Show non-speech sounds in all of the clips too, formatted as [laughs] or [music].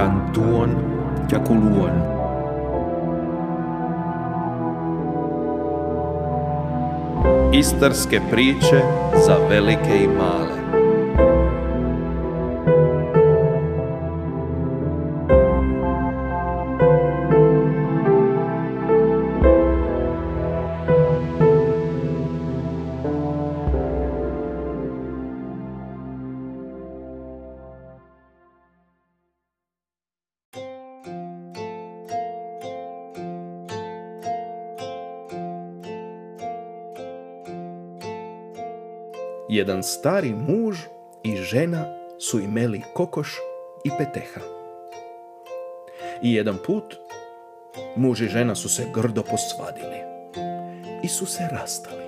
kanton Jakuluon. Istarske priče za velike i male. Jedan stari muž i žena su imeli kokoš i peteha. I jedan put muž i žena su se grdo posvadili i su se rastali.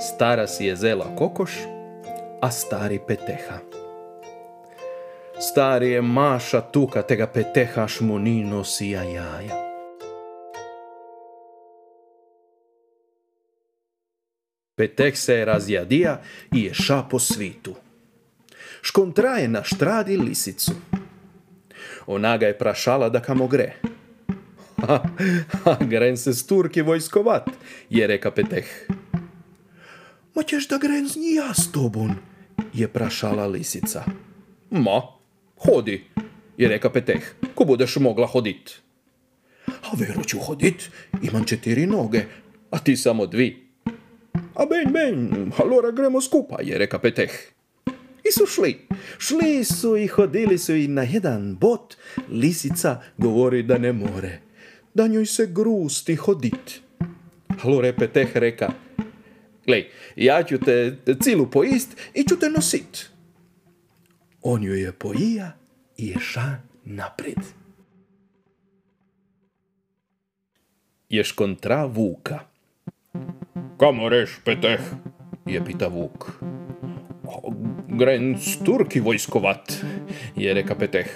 Stara si je zela kokoš, a stari peteha. Stari je maša tuka, te ga peteha šmuni nosija jaja. Peteh se razjadija i je ša po svitu. Na štradi lisicu. Ona ga je prašala da kamo gre. Ha, ha, gren se sturki vojskovat, je reka Peteh. Ma ćeš da gren i ja s tobom, je prašala lisica. Ma, hodi, je reka Peteh, ko budeš mogla hodit. A vero ću hodit, imam četiri noge, a ti samo dvi. A ben, ben, allora gremo skupa, je reka Peteh. I su šli. Šli su i hodili su i na jedan bot lisica govori da ne more. Da njoj se grusti hodit. Allora Peteh reka, glej, ja ću te cilu poist i ću te nosit. On ju je poija i je ša napred. Ješ kontra vuka. Kamo reš, Peteh? je pita Vuk. Gren Turki vojskovat, je reka Peteh.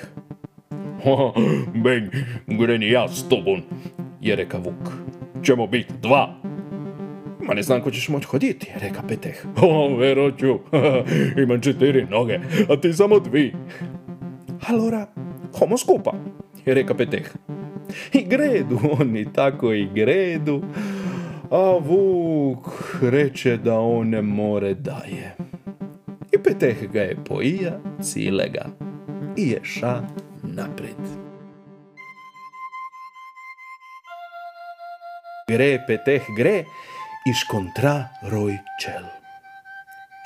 Ben, gren i ja s tobom, je reka Vuk. Ćemo biti dva. Ma ne znam ko ćeš moći hoditi, je reka Peteh. O, vero ću, [laughs] imam četiri noge, a ti samo dvi. Alora, homo skupa, je reka Peteh. I gredu [laughs] oni tako i gredu. A Vuk reče da on ne more daje. I Peteh ga je poija cilega i ješa napred. Gre Peteh gre i škontra roj čel.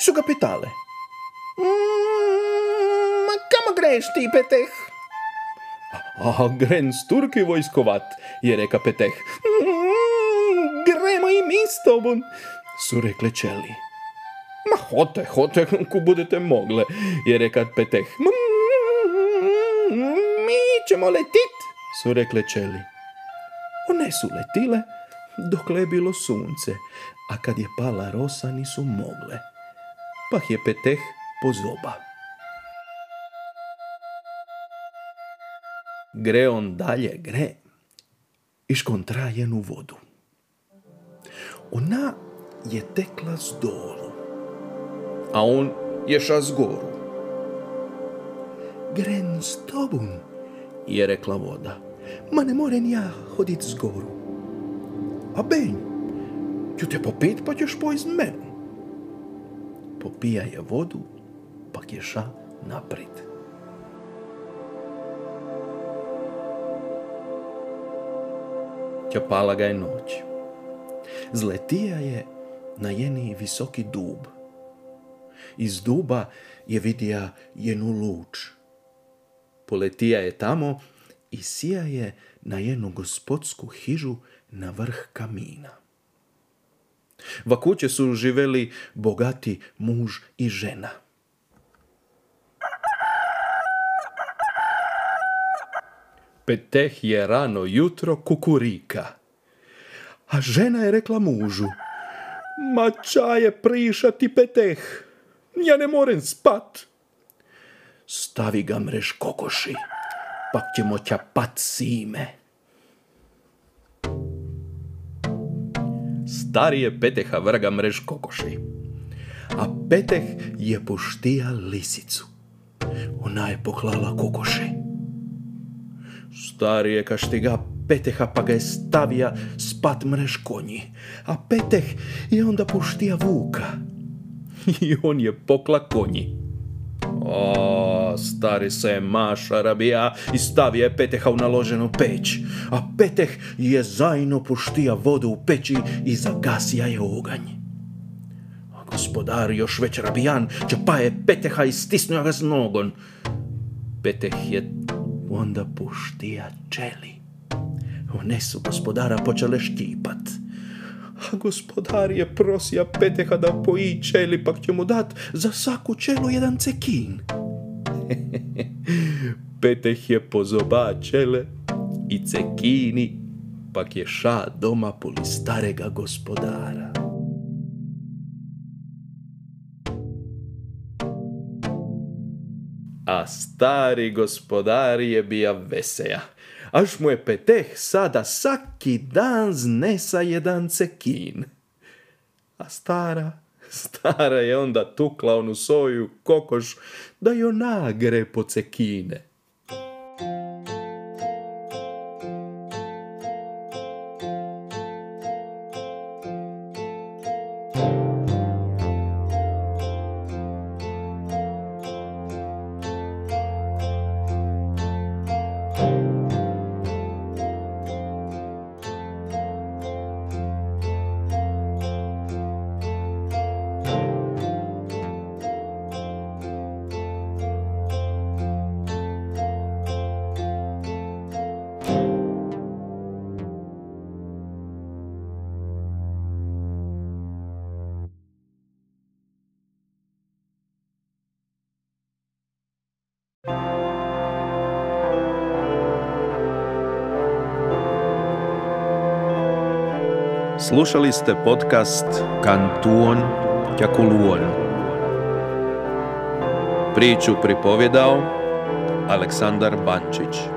Su ga pitale. Ma kamo greš ti, Peteh? A, gren s Turki vojskovat, je reka Peteh. I mi s tobom, su rekle čeli. Ma hote, hote, ko budete mogle, je reka Peteh. Mi ćemo letit, su rekle čeli. One su letile dokle je bilo sunce, a kad je pala rosa nisu mogle. Pa je Peteh pozoba. Gre on dalje, gre, i škontra jenu vodu. Ona je tekla z dolu, a on je ša z goru. Gren s tobom, je rekla voda. Ma ne moren ja hodit z goru. A benj, ću te popit pa ćeš pojst menu. Popija je vodu, pa je ša naprijed. Ćapala ga je noć. Zletija je na jeni visoki dub. Iz duba je vidija jenu luč. Poletija je tamo i sija je na jednu gospodsku hižu na vrh kamina. Va kuće su živeli bogati muž i žena. Peteh je rano jutro kukurika. A žena je rekla mužu, ma čaje prišati Peteh, ja ne morem spat. Stavi ga mrež kokoši, pak ćemo ća pat sime. Stari je Peteha vrga mrež kokoši, a Peteh je poštija lisicu. Ona je poklala kokoši Starije kaštiga Peteha pa ga je stavija spat mrež konji, a Peteh je onda puštija vuka. [laughs] I on je pokla konji. O, stari se maša rabija i stavija je Peteha u naloženu peć, a Peteh je zajno puštija vodu u peći i zagasija je oganj. A gospodar još već rabijan pa je Peteha i stisnuo ga s nogon. Peteh je onda puštija čeli. One su gospodara počele štipat. A gospodar je prosija Peteha da poji čeli, pak će mu dat za svaku čelu jedan cekin. [laughs] Peteh je pozoba čele i cekini, pak je ša doma poli starega gospodara. A stari gospodar je bija veseja až mu je Peteh sada saki dan znesa jedan cekin. A stara, stara je onda tukla onu soju kokoš da jo nagre po cekine. Slušali ste podcast Kantuon Kjakuluon. Priču pripovjedao Aleksandar Bančić.